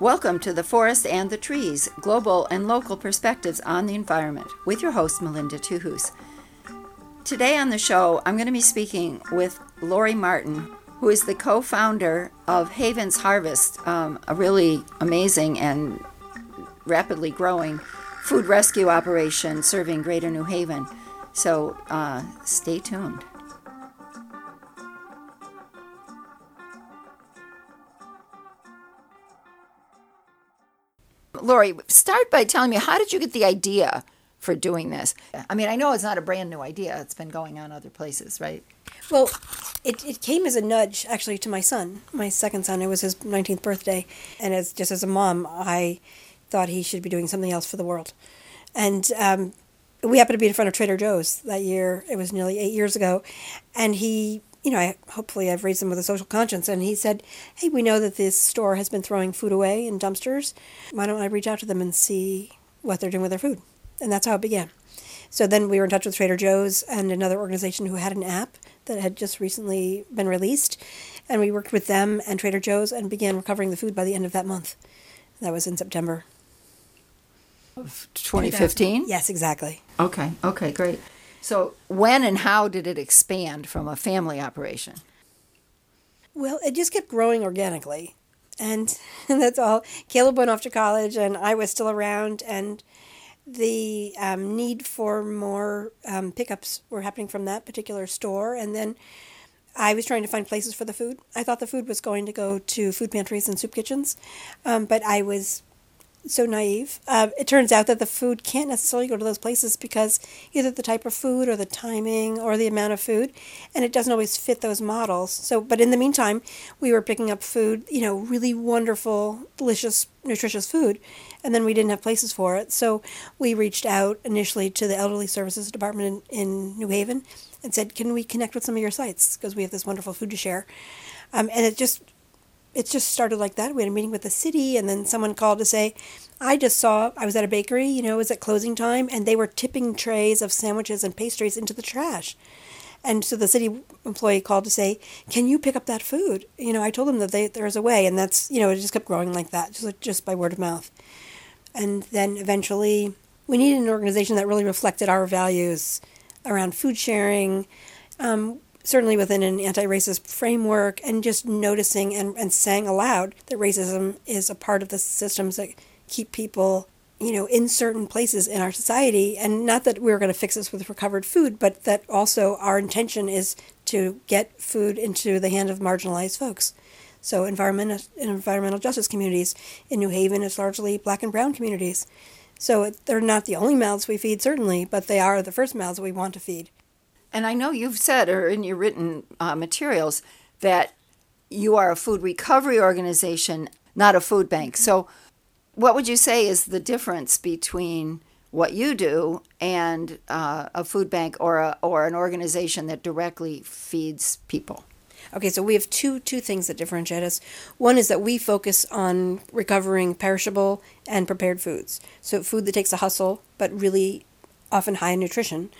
Welcome to The Forest and the Trees Global and Local Perspectives on the Environment with your host, Melinda Tuhus. Today on the show, I'm going to be speaking with Lori Martin, who is the co founder of Haven's Harvest, um, a really amazing and rapidly growing food rescue operation serving Greater New Haven. So uh, stay tuned. Lori, start by telling me how did you get the idea for doing this? I mean, I know it's not a brand new idea. It's been going on other places, right? Well, it, it came as a nudge actually to my son, my second son. It was his 19th birthday. And as just as a mom, I thought he should be doing something else for the world. And um, we happened to be in front of Trader Joe's that year. It was nearly eight years ago. And he you know, I, hopefully I've raised him with a social conscience. And he said, Hey, we know that this store has been throwing food away in dumpsters. Why don't I reach out to them and see what they're doing with their food? And that's how it began. So then we were in touch with Trader Joe's and another organization who had an app that had just recently been released. And we worked with them and Trader Joe's and began recovering the food by the end of that month. That was in September. Of 2015? Yes, exactly. Okay, okay, great. So, when and how did it expand from a family operation? Well, it just kept growing organically. And, and that's all. Caleb went off to college, and I was still around, and the um, need for more um, pickups were happening from that particular store. And then I was trying to find places for the food. I thought the food was going to go to food pantries and soup kitchens, um, but I was so naive. Uh, it turns out that the food can't necessarily go to those places because either the type of food or the timing or the amount of food, and it doesn't always fit those models. So, but in the meantime, we were picking up food, you know, really wonderful, delicious, nutritious food, and then we didn't have places for it. So we reached out initially to the Elderly Services Department in, in New Haven and said, "Can we connect with some of your sites because we have this wonderful food to share?" Um, and it just it just started like that. We had a meeting with the city, and then someone called to say, I just saw, I was at a bakery, you know, it was at closing time, and they were tipping trays of sandwiches and pastries into the trash. And so the city employee called to say, Can you pick up that food? You know, I told them that they, a way, and that's, you know, it just kept growing like that, just, just by word of mouth. And then eventually, we needed an organization that really reflected our values around food sharing. Um, certainly within an anti racist framework, and just noticing and, and saying aloud that racism is a part of the systems that keep people, you know, in certain places in our society. And not that we're going to fix this with recovered food, but that also our intention is to get food into the hand of marginalized folks. So, environmental, environmental justice communities in New Haven, is largely black and brown communities. So, they're not the only mouths we feed, certainly, but they are the first mouths we want to feed. And I know you've said, or in your written uh, materials, that you are a food recovery organization, not a food bank. So, what would you say is the difference between what you do and uh, a food bank or a, or an organization that directly feeds people? Okay, so we have two two things that differentiate us. One is that we focus on recovering perishable and prepared foods. So food that takes a hustle, but really often high in nutrition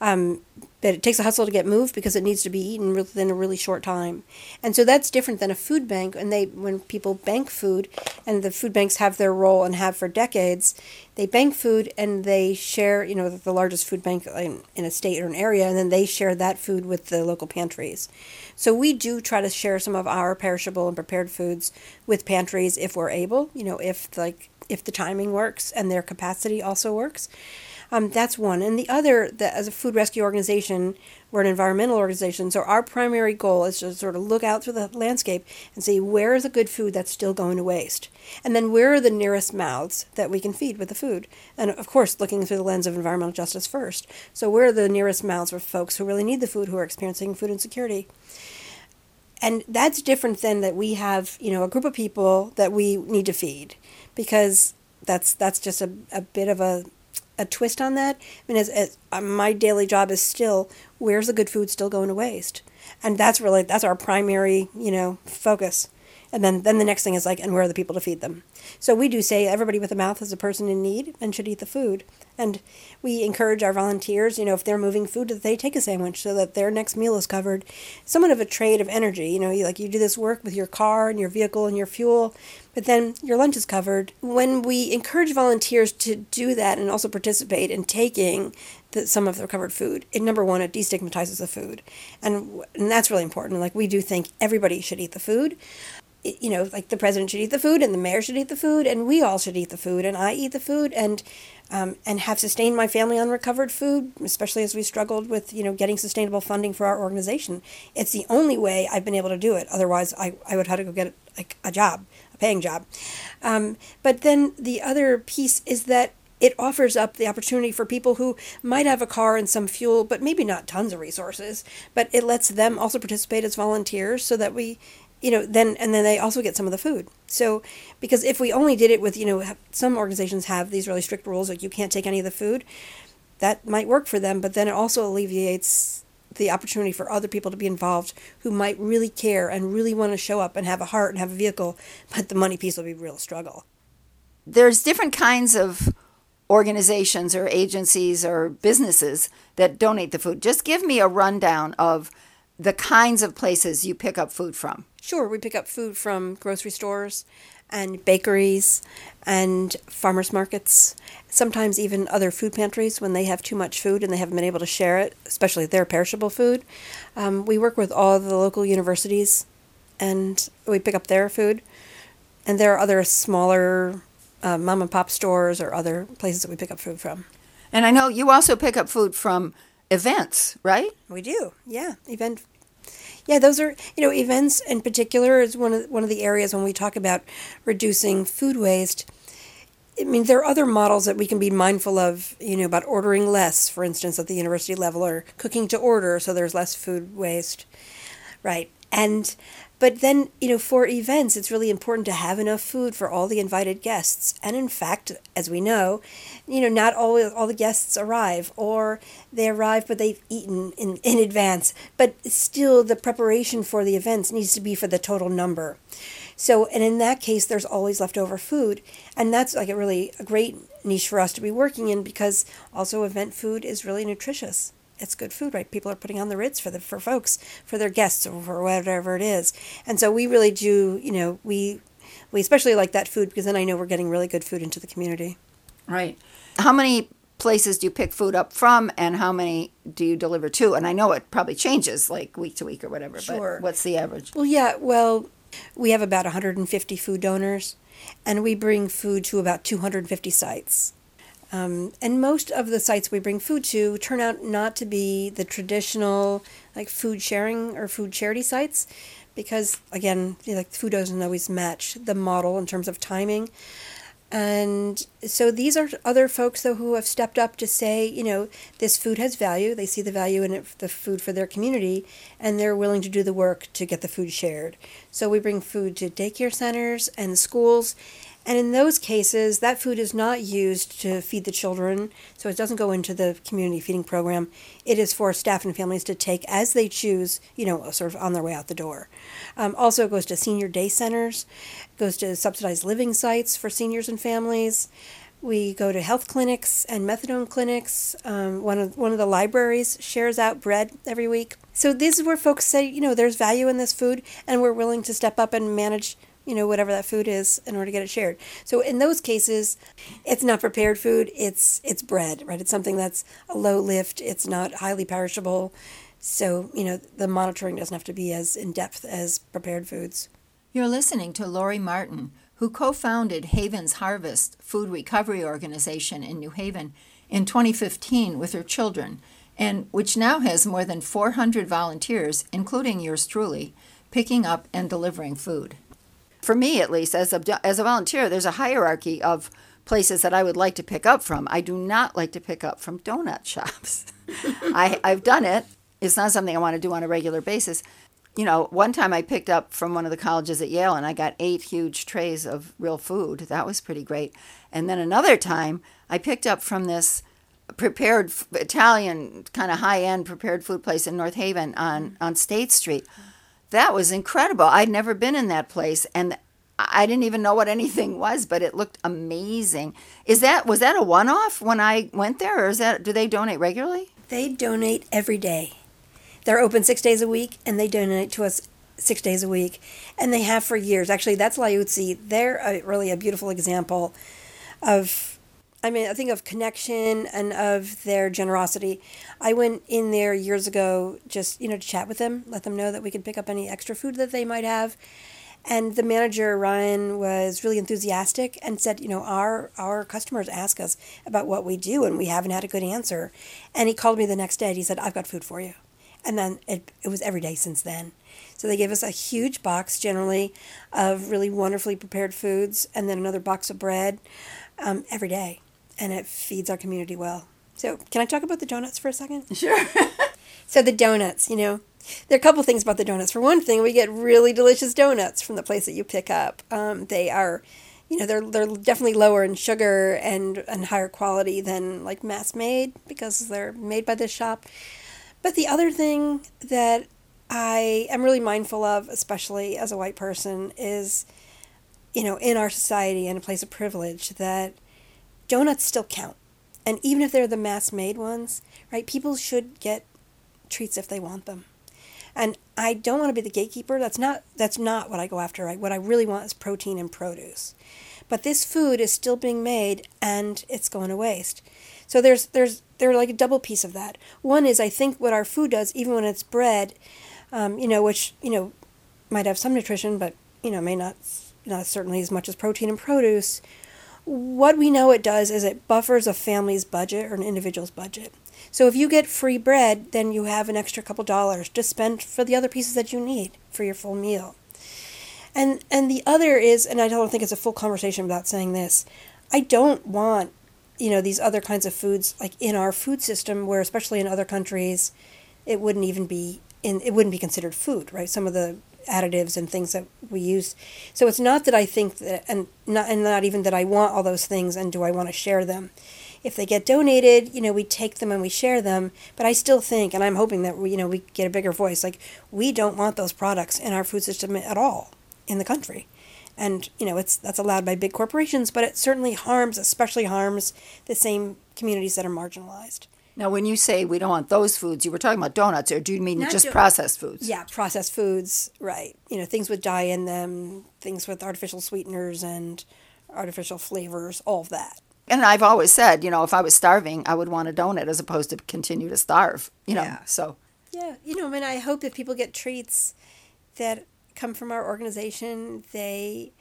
um, that it takes a hustle to get moved because it needs to be eaten within a really short time. And so that's different than a food bank. And they, when people bank food, and the food banks have their role and have for decades, they bank food and they share, you know, the largest food bank in, in a state or an area, and then they share that food with the local pantries. So we do try to share some of our perishable and prepared foods with pantries if we're able, you know, if like if the timing works and their capacity also works. Um, that's one. And the other, as a food rescue organization, we're an environmental organization, so our primary goal is to sort of look out through the landscape and see where is the good food that's still going to waste. And then where are the nearest mouths that we can feed with the food? And of course, looking through the lens of environmental justice first. So where are the nearest mouths for folks who really need the food, who are experiencing food insecurity? and that's different than that we have you know a group of people that we need to feed because that's that's just a, a bit of a a twist on that. I mean, as, as uh, my daily job is still where's the good food still going to waste, and that's really that's our primary you know focus. And then, then the next thing is like, and where are the people to feed them? So we do say everybody with a mouth is a person in need and should eat the food. And we encourage our volunteers, you know, if they're moving food, that they take a sandwich so that their next meal is covered. Somewhat of a trade of energy, you know, you, like you do this work with your car and your vehicle and your fuel, but then your lunch is covered. When we encourage volunteers to do that and also participate in taking the, some of the recovered food, it number one, it destigmatizes the food, and and that's really important. Like we do think everybody should eat the food, you know, like the president should eat the food and the mayor should eat the food and we all should eat the food and I eat the food and um, and have sustained my family on recovered food, especially as we struggled with you know getting sustainable funding for our organization. It's the only way I've been able to do it. Otherwise, I, I would have to go get like a job, a paying job. Um, but then the other piece is that it offers up the opportunity for people who might have a car and some fuel, but maybe not tons of resources. But it lets them also participate as volunteers so that we you know, then and then they also get some of the food. So, because if we only did it with, you know, some organizations have these really strict rules like you can't take any of the food, that might work for them, but then it also alleviates the opportunity for other people to be involved who might really care and really want to show up and have a heart and have a vehicle, but the money piece will be a real struggle. There's different kinds of organizations or agencies or businesses that donate the food. Just give me a rundown of the kinds of places you pick up food from. Sure, we pick up food from grocery stores and bakeries and farmers markets, sometimes even other food pantries when they have too much food and they haven't been able to share it, especially their perishable food. Um, we work with all the local universities and we pick up their food. And there are other smaller uh, mom and pop stores or other places that we pick up food from. And I know you also pick up food from events, right? We do, yeah. Event yeah, those are you know events in particular is one of one of the areas when we talk about reducing food waste. I mean, there are other models that we can be mindful of, you know, about ordering less, for instance, at the university level, or cooking to order, so there's less food waste, right? And but then, you know, for events, it's really important to have enough food for all the invited guests. And in fact, as we know, you know, not all, all the guests arrive, or they arrive but they've eaten in, in advance. But still, the preparation for the events needs to be for the total number. So, and in that case, there's always leftover food. And that's like a really a great niche for us to be working in because also event food is really nutritious it's good food, right? People are putting on the Ritz for the for folks for their guests or for whatever it is, and so we really do. You know, we we especially like that food because then I know we're getting really good food into the community. Right. How many places do you pick food up from, and how many do you deliver to? And I know it probably changes like week to week or whatever. Sure. But what's the average? Well, yeah. Well, we have about 150 food donors, and we bring food to about 250 sites. Um, and most of the sites we bring food to turn out not to be the traditional like food sharing or food charity sites because again like food doesn't always match the model in terms of timing. And so these are other folks though who have stepped up to say you know this food has value. They see the value in it, the food for their community and they're willing to do the work to get the food shared. So we bring food to daycare centers and schools and in those cases, that food is not used to feed the children, so it doesn't go into the community feeding program. It is for staff and families to take as they choose, you know, sort of on their way out the door. Um, also, it goes to senior day centers, goes to subsidized living sites for seniors and families. We go to health clinics and methadone clinics. Um, one of one of the libraries shares out bread every week. So these is where folks say, you know, there's value in this food, and we're willing to step up and manage you know whatever that food is in order to get it shared. So in those cases it's not prepared food it's it's bread right? It's something that's a low lift it's not highly perishable. So you know the monitoring doesn't have to be as in depth as prepared foods. You're listening to lori martin who co-founded haven's harvest food recovery organization in new haven in 2015 with her children and which now has more than 400 volunteers including yours truly picking up and delivering food for me at least, as a, as a volunteer, there's a hierarchy of places that I would like to pick up from. I do not like to pick up from donut shops. I, I've done it. It's not something I want to do on a regular basis. You know, one time I picked up from one of the colleges at Yale and I got eight huge trays of real food. That was pretty great. And then another time I picked up from this prepared Italian kind of high end prepared food place in North Haven on, on State Street That was incredible. I'd never been in that place, and I didn't even know what anything was, but it looked amazing. Is that was that a one-off when I went there, or is that do they donate regularly? They donate every day. They're open six days a week, and they donate to us six days a week, and they have for years. Actually, that's Liuzzi. They're a, really a beautiful example of. I mean, I think of connection and of their generosity. I went in there years ago just, you know, to chat with them, let them know that we could pick up any extra food that they might have. And the manager, Ryan, was really enthusiastic and said, you know, our, our customers ask us about what we do and we haven't had a good answer. And he called me the next day and he said, I've got food for you. And then it, it was every day since then. So they gave us a huge box, generally, of really wonderfully prepared foods, and then another box of bread um, every day. And it feeds our community well. So, can I talk about the donuts for a second? Sure. so, the donuts, you know, there are a couple things about the donuts. For one thing, we get really delicious donuts from the place that you pick up. Um, they are, you know, they're they're definitely lower in sugar and and higher quality than like mass made because they're made by this shop. But the other thing that I am really mindful of, especially as a white person, is, you know, in our society and a place of privilege, that donuts still count. And even if they're the mass made ones, right, people should get treats if they want them. And I don't want to be the gatekeeper. That's not that's not what I go after. Right? What I really want is protein and produce. But this food is still being made and it's going to waste. So there's there's there's like a double piece of that. One is I think what our food does, even when it's bread, um, you know, which you know might have some nutrition, but you know may not not certainly as much as protein and produce. What we know it does is it buffers a family's budget or an individual's budget. So if you get free bread, then you have an extra couple dollars to spend for the other pieces that you need for your full meal. And and the other is, and I don't think it's a full conversation without saying this, I don't want, you know, these other kinds of foods like in our food system where especially in other countries it wouldn't even be in it wouldn't be considered food, right? Some of the additives and things that we use. So it's not that I think that and not and not even that I want all those things and do I want to share them if they get donated, you know, we take them and we share them. But I still think, and I'm hoping that we, you know, we get a bigger voice. Like we don't want those products in our food system at all in the country. And you know, it's that's allowed by big corporations, but it certainly harms, especially harms the same communities that are marginalized. Now, when you say we don't want those foods, you were talking about donuts, or do you mean Not just do- processed foods? Yeah, processed foods, right. You know, things with dye in them, things with artificial sweeteners and artificial flavors, all of that. And I've always said, you know, if I was starving, I would want a donut as opposed to continue to starve. You know, Yeah. so Yeah, you know, I mean, I hope that people get treats that come from our organization. They,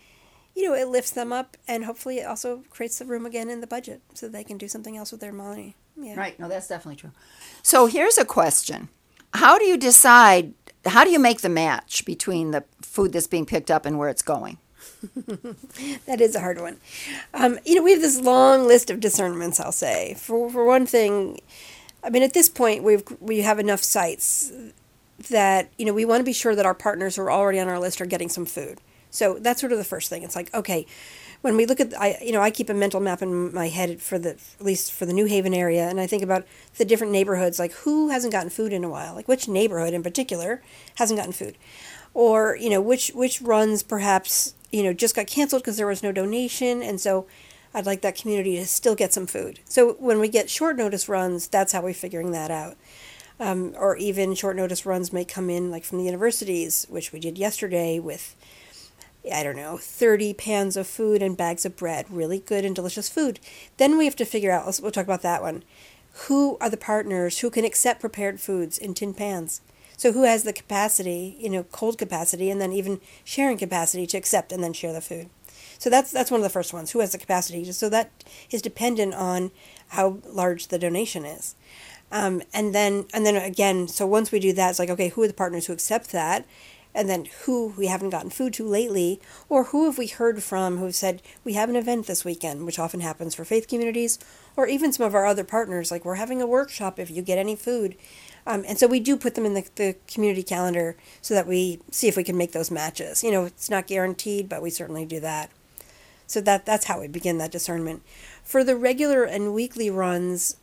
you know, it lifts them up, and hopefully, it also creates the room again in the budget so they can do something else with their money. Yeah. right. No, that's definitely true. So here's a question: How do you decide? How do you make the match between the food that's being picked up and where it's going? That is a hard one. Um, you know, we have this long list of discernments. I'll say for for one thing, I mean, at this point, we've we have enough sites that you know we want to be sure that our partners who are already on our list are getting some food. So that's sort of the first thing. It's like okay, when we look at I you know I keep a mental map in my head for the at least for the New Haven area, and I think about the different neighborhoods. Like who hasn't gotten food in a while? Like which neighborhood in particular hasn't gotten food? or you know which which runs perhaps you know just got canceled because there was no donation and so i'd like that community to still get some food so when we get short notice runs that's how we're figuring that out um, or even short notice runs may come in like from the universities which we did yesterday with I don't know, 30 pans of food and bags of bread, really good and delicious food. Then we have to figure out, we'll talk about that one. Who are the partners who can accept prepared foods in tin pans? So who has the capacity, you know, cold capacity and then even sharing capacity to accept and then share the food. So that's that's one of the first ones. Who has the capacity? So that is dependent on how large the donation is. Um, and then and then again, so once we do that, it's like okay, who are the partners who accept that? And then who we haven't gotten food to lately, or who have we heard from who have said we have an event this weekend, which often happens for faith communities, or even some of our other partners, like we're having a workshop if you get any food. Um, and so we do put them in the, the community calendar so that we see if we can make those matches. You know, it's not guaranteed, but we certainly do that. So that that's how we begin that discernment. For the regular and weekly runs,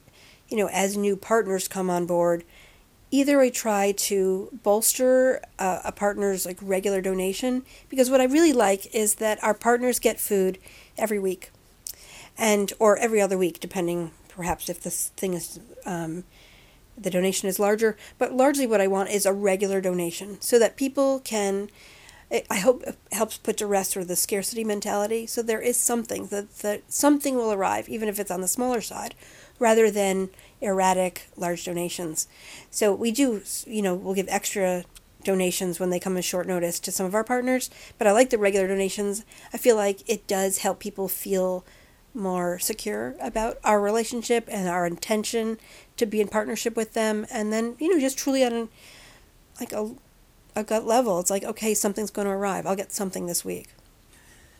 you know, as new partners come on board, either I try to bolster uh, a partner's like regular donation because what I really like is that our partners get food every week, and or every other week, depending perhaps if this thing is um, the donation is larger. But largely, what I want is a regular donation so that people can. I hope it helps put to rest sort of the scarcity mentality. So there is something that, that something will arrive, even if it's on the smaller side, rather than erratic large donations. So we do, you know, we'll give extra donations when they come as short notice to some of our partners, but I like the regular donations. I feel like it does help people feel more secure about our relationship and our intention to be in partnership with them and then, you know, just truly on like a a gut level. It's like, okay, something's going to arrive. I'll get something this week.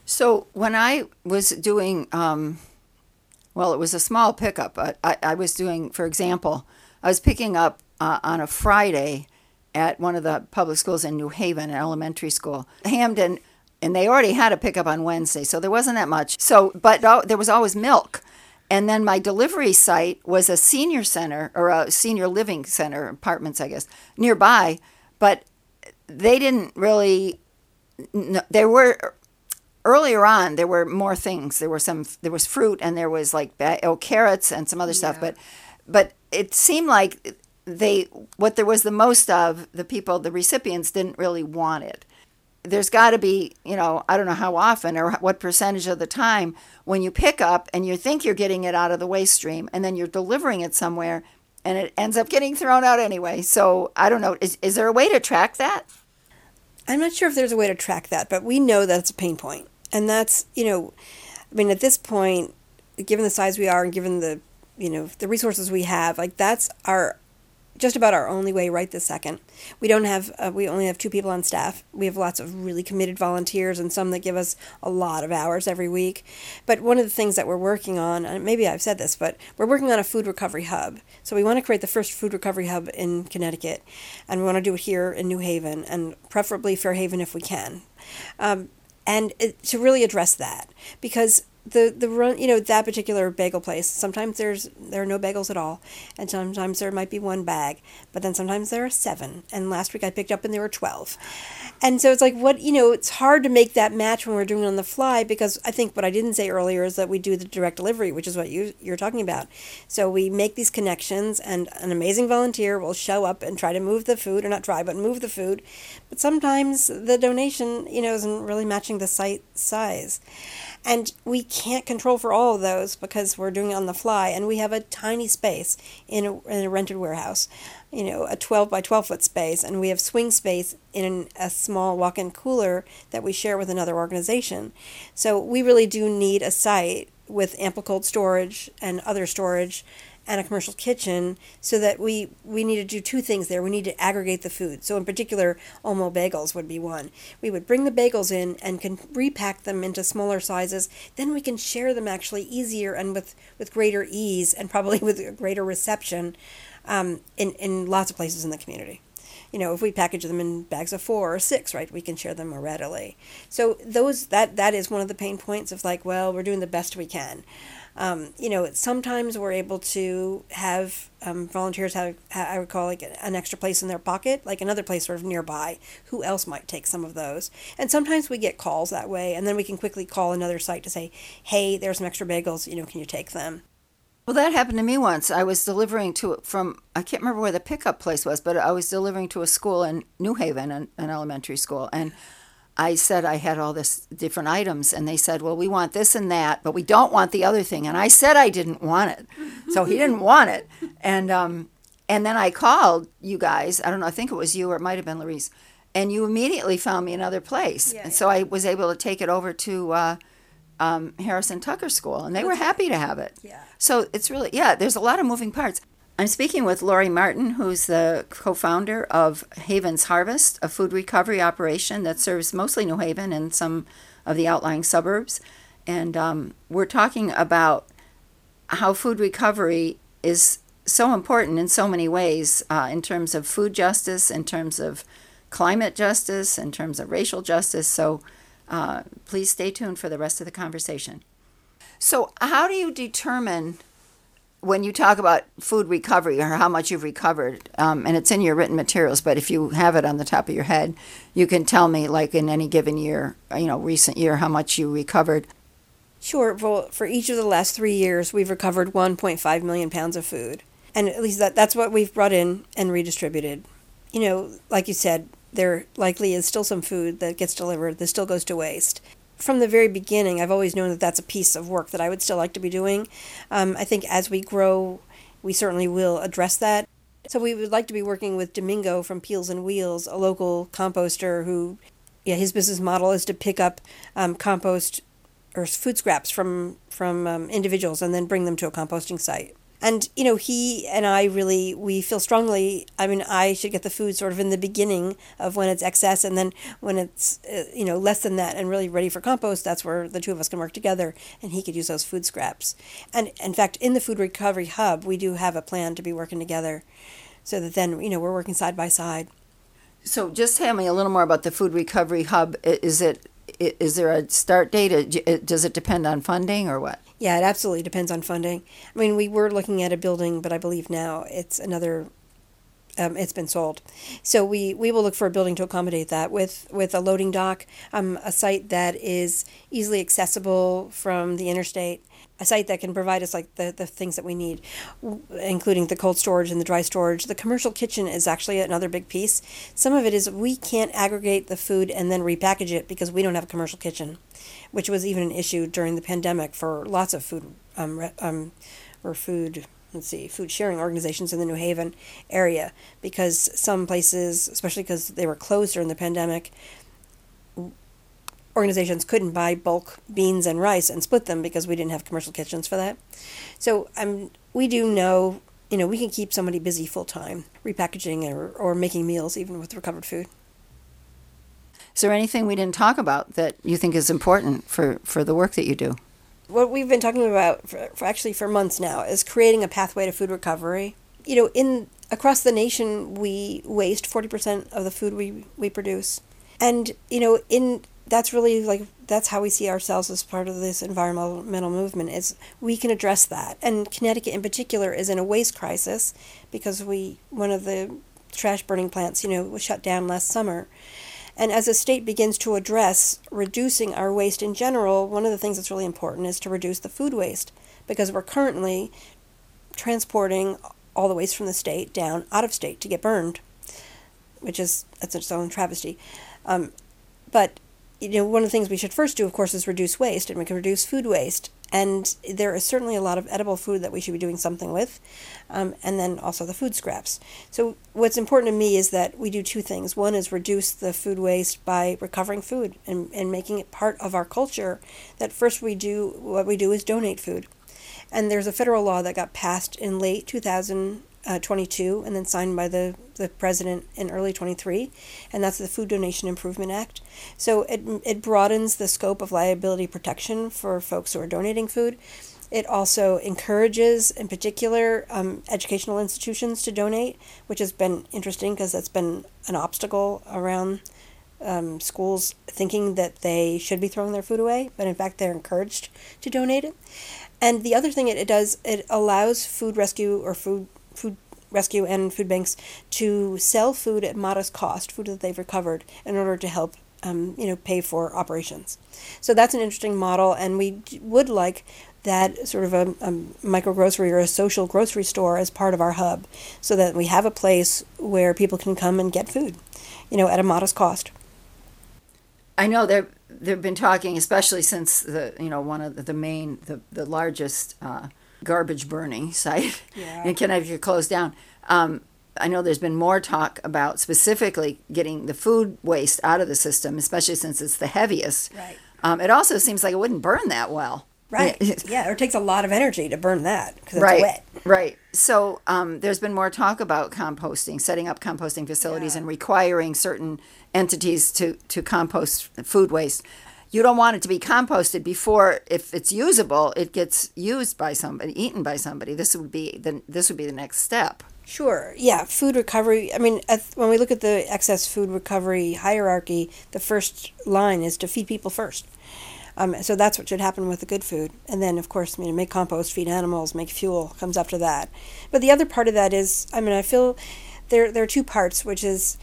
So when I was doing um, well, it was a small pickup. I, I, I was doing, for example, I was picking up uh, on a Friday at one of the public schools in New Haven, an elementary school, Hamden, and they already had a pickup on Wednesday, so there wasn't that much. So, but uh, there was always milk. And then my delivery site was a senior center or a senior living center, apartments, I guess, nearby. But they didn't really, there were earlier on there were more things. There were some there was fruit and there was like oh carrots and some other yeah. stuff but but it seemed like they what there was the most of the people the recipients didn't really want it. There's got to be you know i don't know how often or what percentage of the time when you pick up and you think you're getting it out of the waste stream and then you're delivering it somewhere and it ends up getting thrown out anyway. So i don't know is, is there a way to track that? I'm not sure if there's a way to track that but we know that's a pain point and that's you know i mean at this point given the size we are and given the you know the resources we have like that's our just about our only way right this second. We don't have, uh, we only have two people on staff. We have lots of really committed volunteers and some that give us a lot of hours every week. But one of the things that we're working on, and maybe I've said this, but we're working on a food recovery hub. So we want to create the first food recovery hub in Connecticut, and we want to do it here in New Haven, and preferably Fair Haven if we can. Um, and to really address that because the the run you know that particular bagel place sometimes there's there are no bagels at all and sometimes there might be one bag but then sometimes there are seven and last week i picked up and there were 12 and so it's like what you know it's hard to make that match when we're doing it on the fly because i think what i didn't say earlier is that we do the direct delivery which is what you you're talking about. So we make these connections and an amazing volunteer will show up and try to move the food or not try but move the food. But sometimes the donation you know isn't really matching the site size and we can't control for all of those because we're doing it on the fly. And we have a tiny space in a, in a rented warehouse, you know, a 12 by 12 foot space. And we have swing space in a small walk in cooler that we share with another organization. So we really do need a site with ample cold storage and other storage and a commercial kitchen so that we we need to do two things there. We need to aggregate the food. So in particular Olmo bagels would be one. We would bring the bagels in and can repack them into smaller sizes. Then we can share them actually easier and with with greater ease and probably with greater reception um, in in lots of places in the community. You know, if we package them in bags of four or six, right, we can share them more readily. So those that that is one of the pain points of like, well, we're doing the best we can. Um, you know, sometimes we're able to have um, volunteers have, I would call like an extra place in their pocket, like another place sort of nearby. Who else might take some of those? And sometimes we get calls that way, and then we can quickly call another site to say, hey, there's some extra bagels, you know, can you take them? Well, that happened to me once. I was delivering to from I can't remember where the pickup place was, but I was delivering to a school in New Haven, an, an elementary school, and I said I had all this different items, and they said, "Well, we want this and that, but we don't want the other thing." And I said I didn't want it, so he didn't want it. And um, and then I called you guys. I don't know. I think it was you, or it might have been Larice, and you immediately found me another place. Yeah, and so I was able to take it over to uh, um, Harrison Tucker School, and they That's were happy to have it. Yeah. So it's really yeah. There's a lot of moving parts. I'm speaking with Lori Martin, who's the co founder of Haven's Harvest, a food recovery operation that serves mostly New Haven and some of the outlying suburbs. And um, we're talking about how food recovery is so important in so many ways uh, in terms of food justice, in terms of climate justice, in terms of racial justice. So uh, please stay tuned for the rest of the conversation. So, how do you determine when you talk about food recovery or how much you've recovered, um, and it's in your written materials, but if you have it on the top of your head, you can tell me, like in any given year, you know, recent year, how much you recovered. Sure. Well, for each of the last three years, we've recovered 1.5 million pounds of food. And at least that, that's what we've brought in and redistributed. You know, like you said, there likely is still some food that gets delivered that still goes to waste from the very beginning, I've always known that that's a piece of work that I would still like to be doing. Um, I think as we grow, we certainly will address that. So we would like to be working with Domingo from Peels and Wheels, a local composter who, yeah, his business model is to pick up um, compost or food scraps from from um, individuals and then bring them to a composting site and you know he and i really we feel strongly i mean i should get the food sort of in the beginning of when it's excess and then when it's uh, you know less than that and really ready for compost that's where the two of us can work together and he could use those food scraps. And in fact in the food recovery hub we do have a plan to be working together so that then you know we're working side by side. So just tell me a little more about the food recovery hub. Is it is there a start date does it depend on funding or what yeah, it absolutely depends on funding. I mean, we were looking at a building, but I believe now it's another. Um, it's been sold, so we, we will look for a building to accommodate that with with a loading dock, um, a site that is easily accessible from the interstate, a site that can provide us like the, the things that we need, including the cold storage and the dry storage. The commercial kitchen is actually another big piece. Some of it is we can't aggregate the food and then repackage it because we don't have a commercial kitchen, which was even an issue during the pandemic for lots of food um, um, or food let's see, food sharing organizations in the New Haven area because some places, especially because they were closed during the pandemic, organizations couldn't buy bulk beans and rice and split them because we didn't have commercial kitchens for that. So um, we do know, you know, we can keep somebody busy full time, repackaging or, or making meals even with recovered food. Is there anything we didn't talk about that you think is important for, for the work that you do? What we've been talking about for, for actually for months now is creating a pathway to food recovery. You know, in across the nation, we waste forty percent of the food we, we produce, and you know, in that's really like that's how we see ourselves as part of this environmental movement is we can address that. And connecticut in particular is in a waste crisis because we one of the trash burning plants you know was shut down last summer. And as the state begins to address reducing our waste in general one of the things that's really important is to reduce the food waste because we're currently transporting all the waste from the state down out of state to get burned which is that's its own travesty. Um, but you know, one of the things we should first do, of course, is reduce waste, and we can reduce food waste. And there is certainly a lot of edible food that we should be doing something with, um, and then also the food scraps. So, what's important to me is that we do two things. One is reduce the food waste by recovering food and, and making it part of our culture. That first we do, what we do is donate food. And there's a federal law that got passed in late 2000 uh, 22 and then signed by the, the president in early 23 and that's the food donation improvement act. So it, it broadens the scope of liability protection for folks who are donating food. It also encourages in particular um, educational institutions to donate which has been interesting because that's been an obstacle around um, schools thinking that they should be throwing their food away but in fact they're encouraged to donate it. And the other thing it, it does it allows food rescue or food food rescue and food banks to sell food at modest cost, food that they've recovered, in order to help um, you know pay for operations. So that's an interesting model, and we would like that sort of a, a micro grocery or a social grocery store as part of our hub, so that we have a place where people can come and get food, you know, at a modest cost. I know they've they've been talking, especially since the you know one of the, the main the the largest. Uh, garbage burning site yeah. in Connecticut closed down. Um, I know there's been more talk about specifically getting the food waste out of the system, especially since it's the heaviest. Right. Um, it also seems like it wouldn't burn that well. Right. yeah, it takes a lot of energy to burn that because it's right. wet. Right. So um, there's been more talk about composting, setting up composting facilities, yeah. and requiring certain entities to to compost food waste you don't want it to be composted before if it's usable it gets used by somebody eaten by somebody this would be the this would be the next step sure yeah food recovery i mean when we look at the excess food recovery hierarchy the first line is to feed people first Um, so that's what should happen with the good food. And then, of course, you know, make compost, feed animals, make fuel comes after that. But the other part of that is, I mean, I feel there there are two parts, which is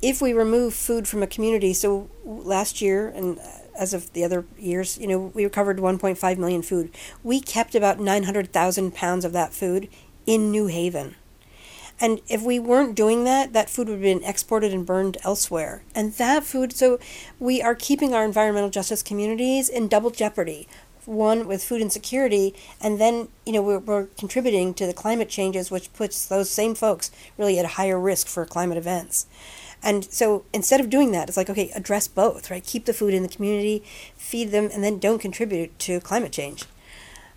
if we remove food from a community. So last year and as of the other years, you know, we recovered 1.5 million food. We kept about 900,000 pounds of that food in New Haven. And if we weren't doing that, that food would have been exported and burned elsewhere. And that food, so we are keeping our environmental justice communities in double jeopardy. One, with food insecurity, and then, you know, we're, we're contributing to the climate changes, which puts those same folks really at higher risk for climate events. And so instead of doing that, it's like, okay, address both, right? Keep the food in the community, feed them, and then don't contribute to climate change.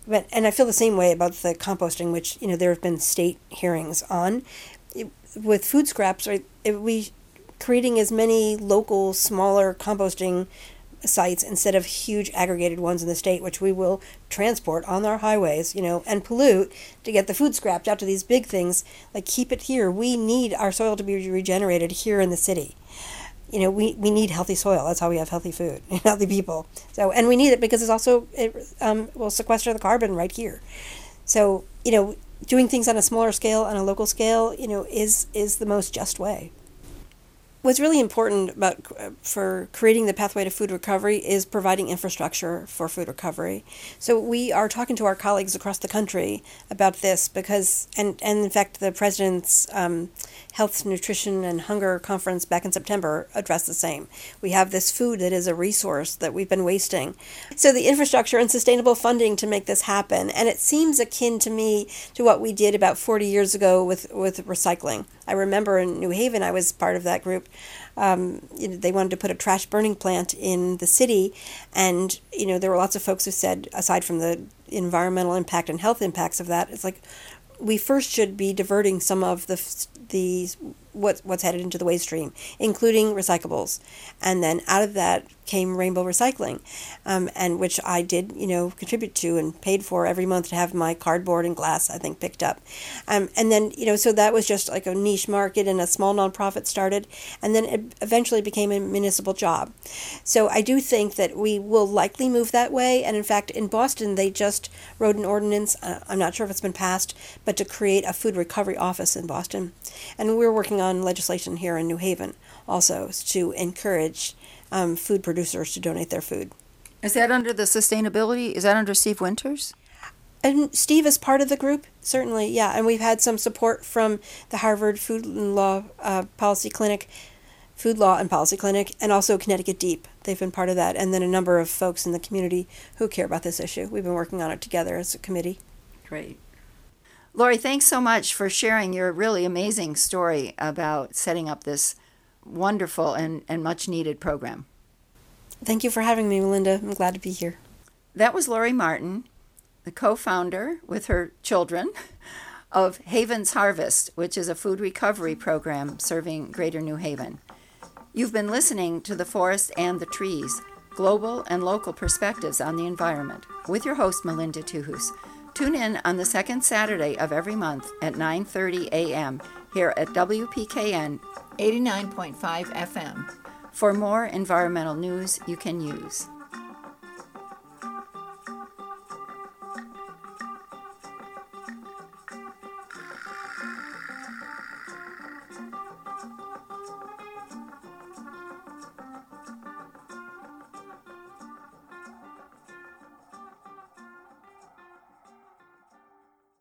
But and I feel the same way about the composting, which you know there have been state hearings on. It, with food scraps, right? It, we creating as many local, smaller composting sites instead of huge aggregated ones in the state, which we will transport on our highways, you know, and pollute to get the food scrapped out to these big things. Like keep it here. We need our soil to be regenerated here in the city. You know, we, we need healthy soil. That's how we have healthy food, healthy people. So, and we need it because it's also it um, will sequester the carbon right here. So, you know, doing things on a smaller scale, on a local scale, you know, is is the most just way what's really important about for creating the pathway to food recovery is providing infrastructure for food recovery. So we are talking to our colleagues across the country about this because, and and in fact, the president's um, health, nutrition, and hunger conference back in September addressed the same. We have this food that is a resource that we've been wasting. So the infrastructure and sustainable funding to make this happen, and it seems akin to me to what we did about 40 years ago with with recycling. I remember in New Haven, I was part of that group. Um, you know, they wanted to put a trash burning plant in the city, and you know there were lots of folks who said, aside from the environmental impact and health impacts of that, it's like we first should be diverting some of the the what, what's headed into the waste stream, including recyclables. And then out of that came Rainbow Recycling, um, and which I did, you know, contribute to and paid for every month to have my cardboard and glass, I think, picked up. Um, and then, you know, so that was just like a niche market and a small nonprofit started, and then it eventually became a municipal job. So I do think that we will likely move that way. And in fact, in Boston, they just wrote an ordinance, uh, I'm not sure if it's been passed, but to create a food recovery office in Boston. And we're working on legislation here in New Haven also to encourage um, food producers to donate their food. Is that under the sustainability? Is that under Steve Winters? And Steve is part of the group, certainly, yeah. And we've had some support from the Harvard Food and Law uh, Policy Clinic, Food Law and Policy Clinic, and also Connecticut DEEP. They've been part of that, and then a number of folks in the community who care about this issue. We've been working on it together as a committee. Great. Lori, thanks so much for sharing your really amazing story about setting up this wonderful and, and much needed program. Thank you for having me, Melinda. I'm glad to be here. That was Lori Martin, the co founder with her children of Haven's Harvest, which is a food recovery program serving Greater New Haven. You've been listening to The Forest and the Trees Global and Local Perspectives on the Environment with your host, Melinda Tuhus. Tune in on the second Saturday of every month at 9:30 a.m. here at WPKN 89.5 FM for more environmental news you can use.